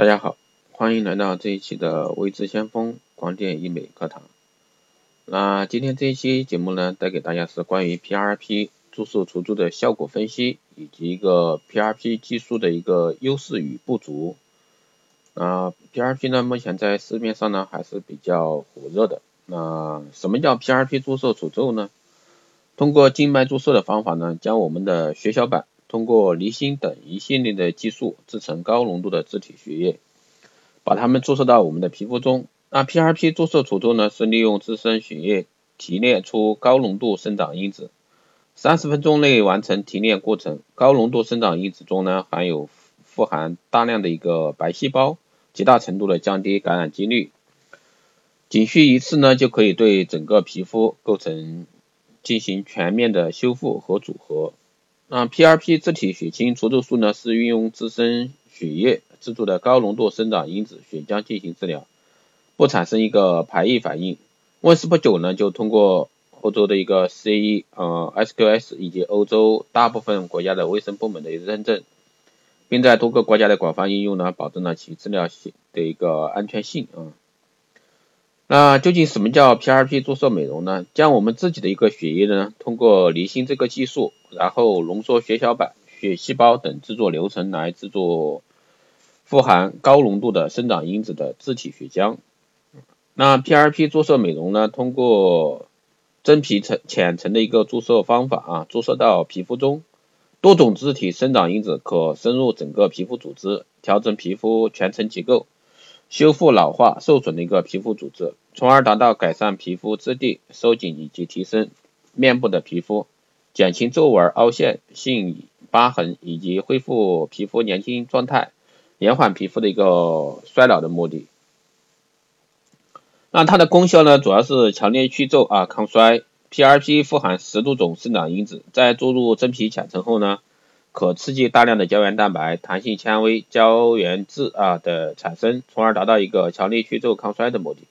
大家好，欢迎来到这一期的微知先锋光电医美课堂。那今天这一期节目呢，带给大家是关于 PRP 注射除皱的效果分析，以及一个 PRP 技术的一个优势与不足。啊，PRP 呢，目前在市面上呢还是比较火热的。那什么叫 PRP 注射除皱呢？通过静脉注射的方法呢，将我们的血小板通过离心等一系列的技术制成高浓度的自体血液，把它们注射到我们的皮肤中。那 PRP 注射除皱呢，是利用自身血液提炼出高浓度生长因子，三十分钟内完成提炼过程。高浓度生长因子中呢，含有富含大量的一个白细胞，极大程度的降低感染几率。仅需一次呢，就可以对整个皮肤构成进行全面的修复和组合。那 PRP 自体血清除皱术呢，是运用自身血液制作的高浓度生长因子血浆进行治疗，不产生一个排异反应。问世不久呢，就通过欧洲的一个 CE 呃 SQS 以及欧洲大部分国家的卫生部门的一个认证，并在多个国家的广泛应用呢，保证了其治疗性的一个安全性啊。那究竟什么叫 PRP 注射美容呢？将我们自己的一个血液呢，通过离心这个技术，然后浓缩血小板、血细胞等制作流程来制作富含高浓度的生长因子的自体血浆。那 PRP 注射美容呢，通过真皮层浅层的一个注射方法啊，注射到皮肤中，多种自体生长因子可深入整个皮肤组织，调整皮肤全层结构。修复老化受损的一个皮肤组织，从而达到改善皮肤质地、收紧以及提升面部的皮肤，减轻皱纹、凹陷性疤痕以及恢复皮肤年轻状态，延缓皮肤的一个衰老的目的。那它的功效呢，主要是强烈去皱啊，抗衰。PRP 富含十多种生长因子，在注入真皮浅层后呢。可刺激大量的胶原蛋白、弹性纤维、胶原质啊的产生，从而达到一个强力去皱抗衰的目的。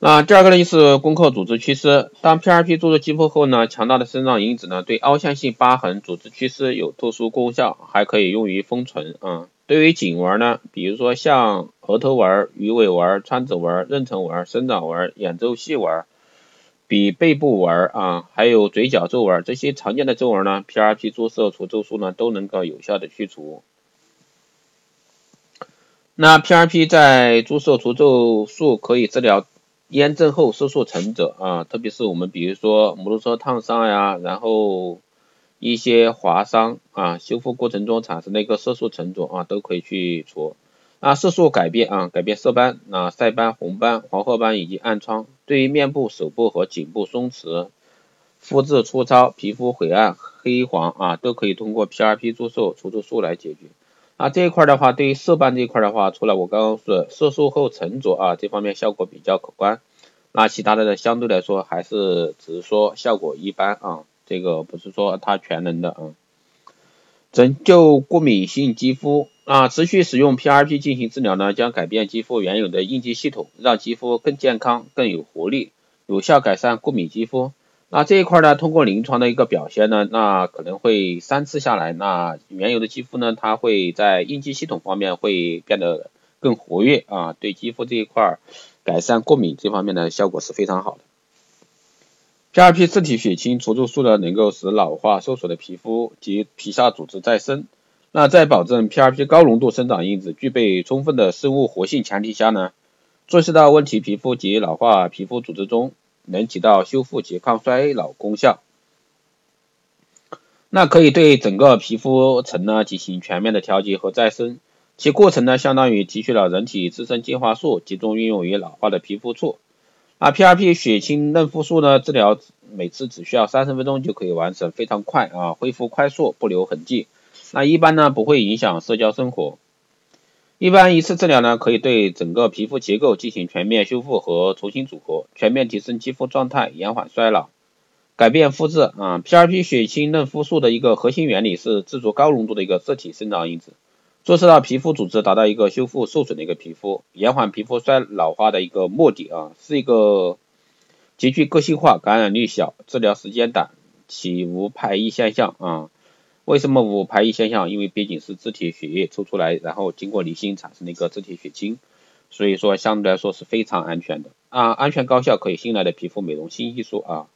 那第二个呢，就是攻克组织缺失。当 PRP 注入肌肤后呢，强大的生长因子呢，对凹陷性疤痕、组织缺失有特殊功效，还可以用于封存啊。对于颈纹呢，比如说像额头纹、鱼尾纹、川字纹、妊娠纹、生长纹、眼周细纹。比背部纹啊，还有嘴角皱纹这些常见的皱纹呢，PRP 注射除皱术呢都能够有效的去除。那 PRP 在注射除皱术可以治疗炎症后色素沉着啊，特别是我们比如说摩托车烫伤呀，然后一些划伤啊，修复过程中产生的一个色素沉着啊，都可以去除。那色素改变啊，改变色斑、那晒斑、红斑、黄褐斑以及暗疮，对于面部、手部和颈部松弛、肤质粗糙、皮肤灰暗、黑黄啊，都可以通过 PRP 注射除皱术来解决。那这一块的话，对于色斑这一块的话，除了我刚刚说的色素后沉着啊，这方面效果比较可观，那其他的呢，相对来说还是只是说效果一般啊，这个不是说它全能的啊。拯救过敏性肌肤。啊，持续使用 PRP 进行治疗呢，将改变肌肤原有的应激系统，让肌肤更健康、更有活力，有效改善过敏肌肤。那这一块呢，通过临床的一个表现呢，那可能会三次下来，那原有的肌肤呢，它会在应激系统方面会变得更活跃啊，对肌肤这一块改善过敏这方面的效果是非常好的。PRP 自体血清除皱术呢，能够使老化受损的皮肤及皮下组织再生。那在保证 PRP 高浓度生长因子具备充分的生物活性前提下呢，注射到问题皮肤及老化皮肤组织中，能起到修复及抗衰老功效。那可以对整个皮肤层呢进行全面的调节和再生，其过程呢相当于提取了人体自身精华素，集中运用于老化的皮肤处。那 PRP 血清嫩肤术呢，治疗每次只需要三十分钟就可以完成，非常快啊，恢复快速，不留痕迹。那一般呢不会影响社交生活，一般一次治疗呢可以对整个皮肤结构进行全面修复和重新组合，全面提升肌肤状态，延缓衰老，改变肤质啊。PRP 血清嫩肤素的一个核心原理是制作高浓度的一个自体生长因子，注射到皮肤组织，达到一个修复受损的一个皮肤，延缓皮肤衰老化的一个目的啊，是一个极具个性化、感染率小、治疗时间短、且无排异现象啊。为什么无排异现象？因为毕竟是自体血液抽出来，然后经过离心产生的一个自体血清，所以说相对来说是非常安全的啊，安全高效，可以信赖的皮肤美容新技术啊。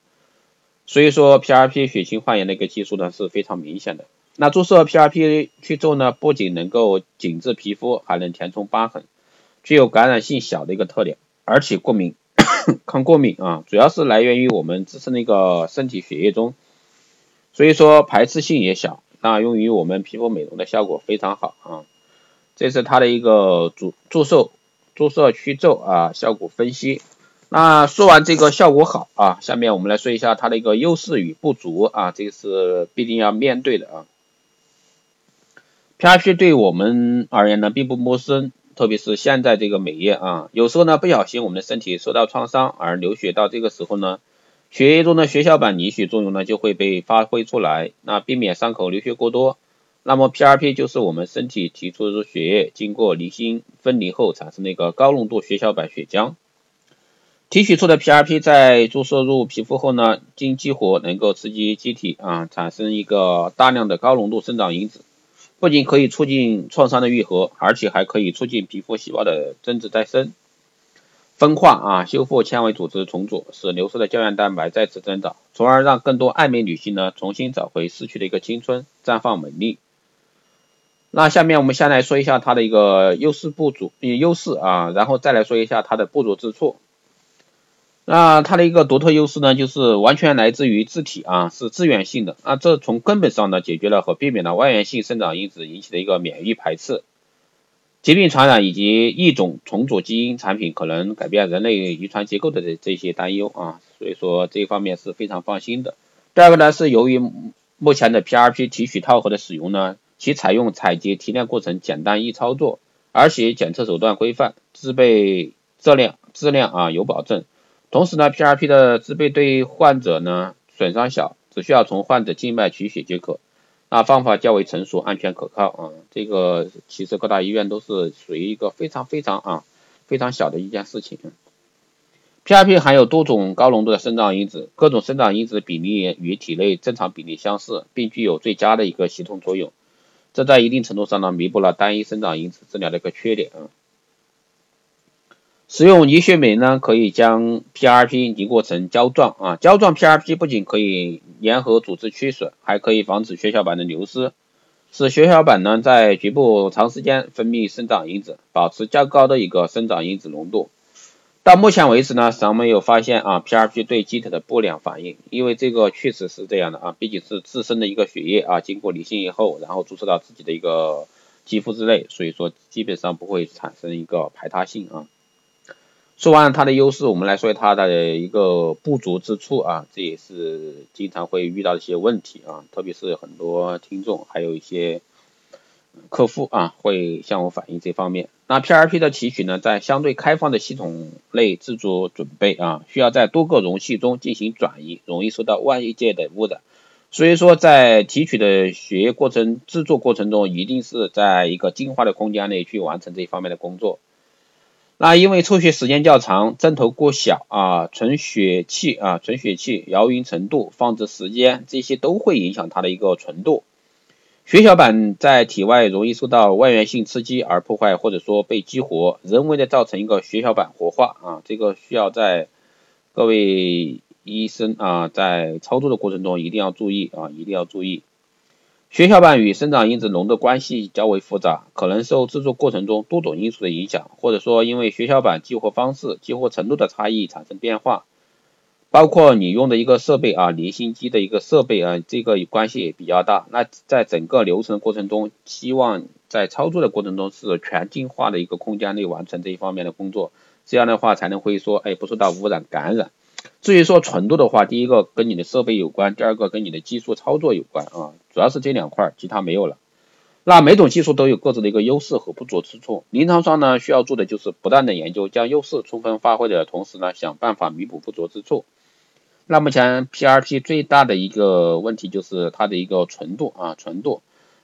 所以说 PRP 血清焕颜的一个技术呢是非常明显的。那注射 PRP 去皱呢，不仅能够紧致皮肤，还能填充疤痕，具有感染性小的一个特点，而且过敏 抗过敏啊，主要是来源于我们自身的一个身体血液中。所以说排斥性也小，那用于我们皮肤美容的效果非常好啊。这是它的一个注注射注射去皱啊效果分析。那说完这个效果好啊，下面我们来说一下它的一个优势与不足啊，这个是必定要面对的啊。PRP 对我们而言呢并不陌生，特别是现在这个美业啊，有时候呢不小心我们的身体受到创伤而流血，到这个时候呢。血液中的血小板凝血作用呢就会被发挥出来，那避免伤口流血过多。那么 PRP 就是我们身体提出的血液经过离心分离后产生的一个高浓度血小板血浆。提取出的 PRP 在注射入皮肤后呢，经激活能够刺激机体啊产生一个大量的高浓度生长因子，不仅可以促进创伤的愈合，而且还可以促进皮肤细胞的增殖再生。分化啊，修复纤维组织重组，使流失的胶原蛋白再次增长，从而让更多爱美女性呢重新找回失去的一个青春，绽放美丽。那下面我们先来说一下它的一个优势不足，优势啊，然后再来说一下它的不足之处。那它的一个独特优势呢，就是完全来自于自体啊，是自源性的啊，这从根本上呢解决了和避免了外源性生长因子引起的一个免疫排斥。疾病传染以及异种重组基因产品可能改变人类遗传结构的这这些担忧啊，所以说这一方面是非常放心的。第二个呢是由于目前的 PRP 提取套盒的使用呢，其采用采集提炼过程简单易操作，而且检测手段规范，制备质量质量啊有保证。同时呢，PRP 的制备对患者呢损伤小，只需要从患者静脉取血即可。那方法较为成熟、安全可靠啊，这个其实各大医院都是属于一个非常非常啊非常小的一件事情。PRP 含有多种高浓度的生长因子，各种生长因子比例与体内正常比例相似，并具有最佳的一个协同作用，这在一定程度上呢弥补了单一生长因子治疗的一个缺点啊。使用凝血酶呢，可以将 PRP 凝固成胶状啊，胶状 PRP 不仅可以粘合组织缺损，还可以防止血小板的流失，使血小板呢在局部长时间分泌生长因子，保持较高的一个生长因子浓度。到目前为止呢，尚没有发现啊 PRP 对机体的不良反应，因为这个确实是这样的啊，毕竟是自身的一个血液啊，经过离心以后，然后注射到自己的一个肌肤之内，所以说基本上不会产生一个排他性啊。说完它的优势，我们来说它的一个不足之处啊，这也是经常会遇到一些问题啊，特别是很多听众还有一些客户啊会向我反映这方面。那 PRP 的提取呢，在相对开放的系统内自主准备啊，需要在多个容器中进行转移，容易受到外界的污染。所以说，在提取的血液过程制作过程中，一定是在一个净化的空间内去完成这一方面的工作。那因为抽血时间较长，针头过小啊，存血器啊，存血器摇匀程度、放置时间，这些都会影响它的一个纯度。血小板在体外容易受到外源性刺激而破坏，或者说被激活，人为的造成一个血小板活化啊，这个需要在各位医生啊在操作的过程中一定要注意啊，一定要注意。血小板与生长因子浓度关系较为复杂，可能受制作过程中多种因素的影响，或者说因为血小板激活方式、激活程度的差异产生变化，包括你用的一个设备啊，离心机的一个设备啊，这个关系也比较大。那在整个流程过程中，希望在操作的过程中是全净化的一个空间内完成这一方面的工作，这样的话才能会说，哎，不受到污染感染。至于说纯度的话，第一个跟你的设备有关，第二个跟你的技术操作有关啊，主要是这两块，其他没有了。那每种技术都有各自的一个优势和不足之处，临床上呢需要做的就是不断的研究，将优势充分发挥的同时呢，想办法弥补不足之处。那目前 PRP 最大的一个问题就是它的一个纯度啊，纯度，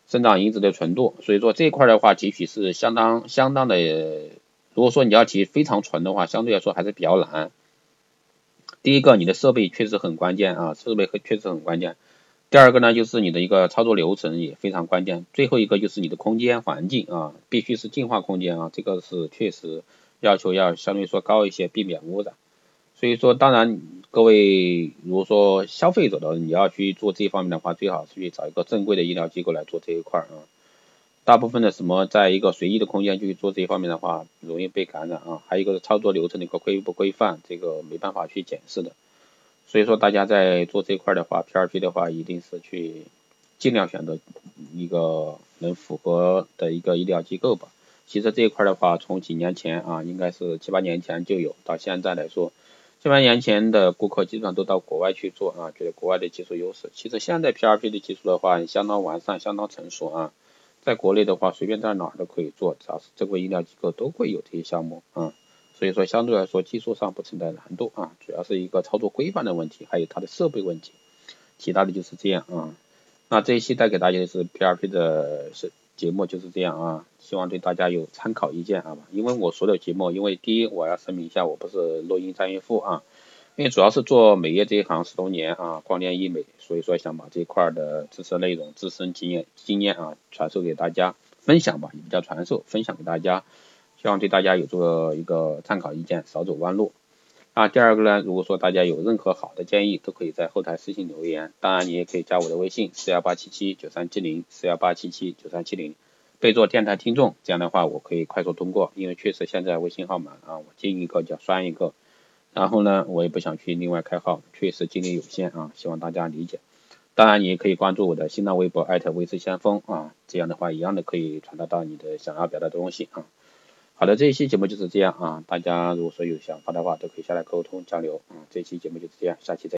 生长因子的纯度，所以说这一块的话提取是相当相当的，如果说你要提非常纯的话，相对来说还是比较难。第一个，你的设备确实很关键啊，设备确实很关键。第二个呢，就是你的一个操作流程也非常关键。最后一个就是你的空间环境啊，必须是净化空间啊，这个是确实要求要相对说高一些，避免污染。所以说，当然各位如果说消费者的你要去做这方面的话，最好是去找一个正规的医疗机构来做这一块啊。大部分的什么在一个随意的空间去做这一方面的话，容易被感染啊。还有一个是操作流程的一个规不规范，这个没办法去检视的。所以说，大家在做这块的话，P2P 的话，一定是去尽量选择一个能符合的一个医疗机构吧。其实这一块的话，从几年前啊，应该是七八年前就有，到现在来说，七八年前的顾客基本上都到国外去做啊，觉得国外的技术优势。其实现在 P2P 的技术的话，相当完善，相当成熟啊。在国内的话，随便在哪儿都可以做，只要是正规医疗机构都会有这些项目啊。所以说相对来说技术上不存在难度啊，主要是一个操作规范的问题，还有它的设备问题，其他的就是这样啊。那这一期带给大家的是 PRP 的是节目就是这样啊，希望对大家有参考意见好吧？因为我所有节目，因为第一我要声明一下，我不是录音专业户啊，因为主要是做美业这一行十多年啊，光电医美，所以说想把这一块的知识内容、自身经验经验啊传授给大家，分享吧，也不叫传授，分享给大家。希望对大家有做一个参考意见，少走弯路。啊，第二个呢，如果说大家有任何好的建议，都可以在后台私信留言。当然，你也可以加我的微信四幺八七七九三七零四幺八七七九三七零，备注电台听众，这样的话我可以快速通过。因为确实现在微信号码啊，我进一个就要删一个，然后呢，我也不想去另外开号，确实精力有限啊，希望大家理解。当然，你也可以关注我的新浪微博艾特微知先锋啊，这样的话一样的可以传达到你的想要表达的东西啊。好的，这一期节目就是这样啊，大家如果说有想法的话，都可以下来沟通交流啊。这期节目就是这样，下期再。